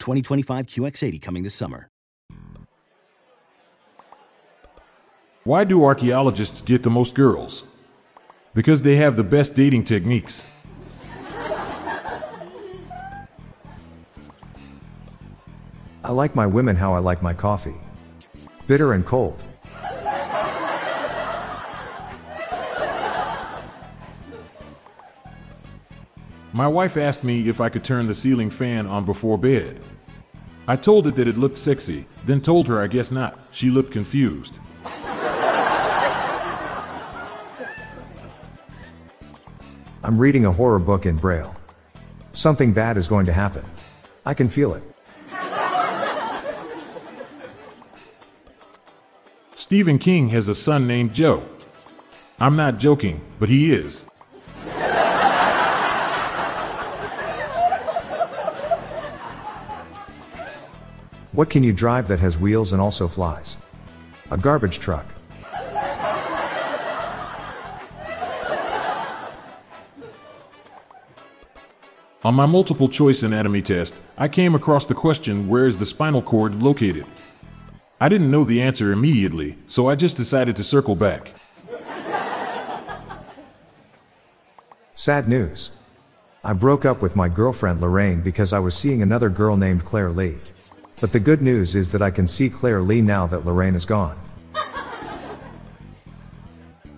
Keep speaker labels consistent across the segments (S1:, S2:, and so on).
S1: 2025 QX80 coming this summer.
S2: Why do archaeologists get the most girls? Because they have the best dating techniques.
S3: I like my women how I like my coffee. Bitter and cold.
S2: My wife asked me if I could turn the ceiling fan on before bed. I told it that it looked sexy, then told her I guess not. She looked confused.
S3: I'm reading a horror book in Braille. Something bad is going to happen. I can feel it.
S2: Stephen King has a son named Joe. I'm not joking, but he is.
S3: What can you drive that has wheels and also flies? A garbage truck.
S2: On my multiple choice anatomy test, I came across the question where is the spinal cord located? I didn't know the answer immediately, so I just decided to circle back.
S3: Sad news. I broke up with my girlfriend Lorraine because I was seeing another girl named Claire Lee. But the good news is that I can see Claire Lee now that Lorraine is gone.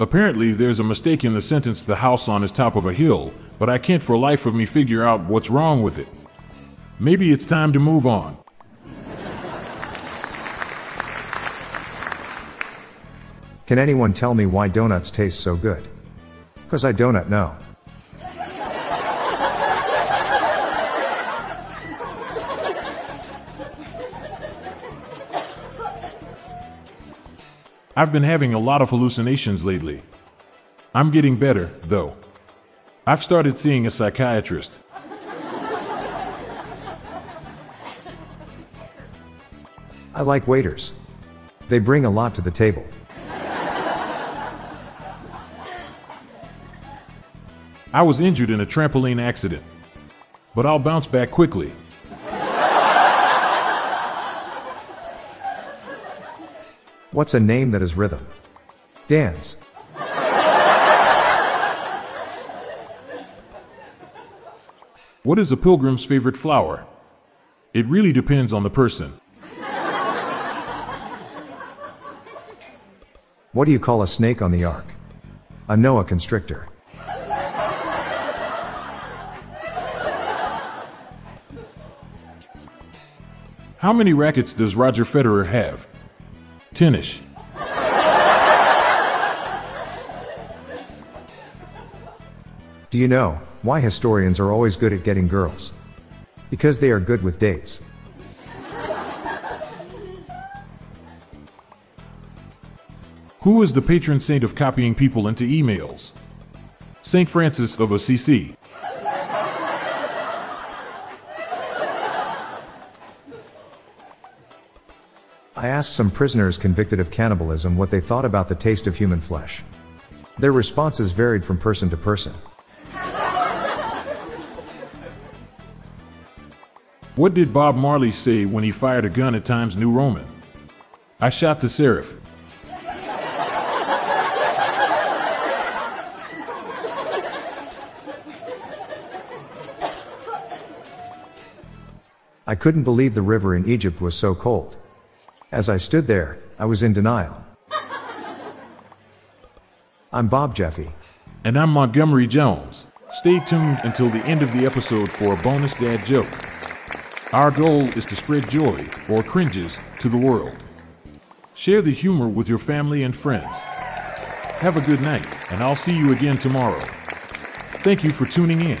S2: Apparently, there's a mistake in the sentence the house on is top of a hill, but I can't for life of me figure out what's wrong with it. Maybe it's time to move on.
S3: Can anyone tell me why donuts taste so good? Cause I donut know.
S2: I've been having a lot of hallucinations lately. I'm getting better, though. I've started seeing a psychiatrist.
S3: I like waiters. They bring a lot to the table.
S2: I was injured in a trampoline accident, but I'll bounce back quickly.
S3: What's a name that is rhythm? Dance.
S2: What is a pilgrim's favorite flower? It really depends on the person.
S3: What do you call a snake on the ark? A Noah constrictor.
S2: How many rackets does Roger Federer have?
S3: Do you know why historians are always good at getting girls? Because they are good with dates.
S2: Who is the patron saint of copying people into emails? Saint Francis of Assisi.
S3: I asked some prisoners convicted of cannibalism what they thought about the taste of human flesh. Their responses varied from person to person.
S2: What did Bob Marley say when he fired a gun at Times New Roman? I shot the serif.
S3: I couldn't believe the river in Egypt was so cold. As I stood there, I was in denial. I'm Bob Jeffy.
S2: And I'm Montgomery Jones. Stay tuned until the end of the episode for a bonus dad joke. Our goal is to spread joy, or cringes, to the world. Share the humor with your family and friends. Have a good night, and I'll see you again tomorrow. Thank you for tuning in.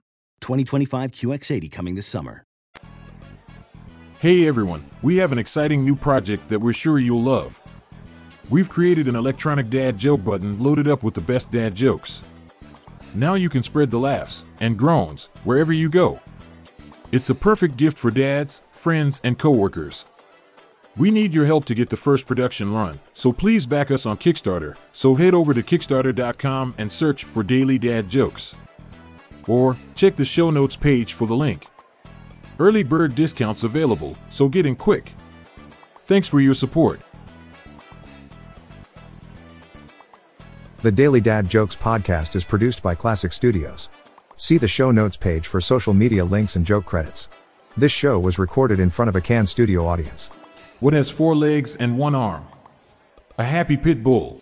S1: 2025 QX80 coming this summer.
S2: Hey everyone, we have an exciting new project that we're sure you'll love. We've created an electronic dad joke button loaded up with the best dad jokes. Now you can spread the laughs and groans wherever you go. It's a perfect gift for dads, friends, and coworkers. We need your help to get the first production run, so please back us on Kickstarter. So head over to Kickstarter.com and search for Daily Dad Jokes. Or check the show notes page for the link. Early bird discounts available, so get in quick. Thanks for your support.
S3: The Daily Dad Jokes podcast is produced by Classic Studios. See the show notes page for social media links and joke credits. This show was recorded in front of a Can studio audience.
S2: What has four legs and one arm? A happy pit bull.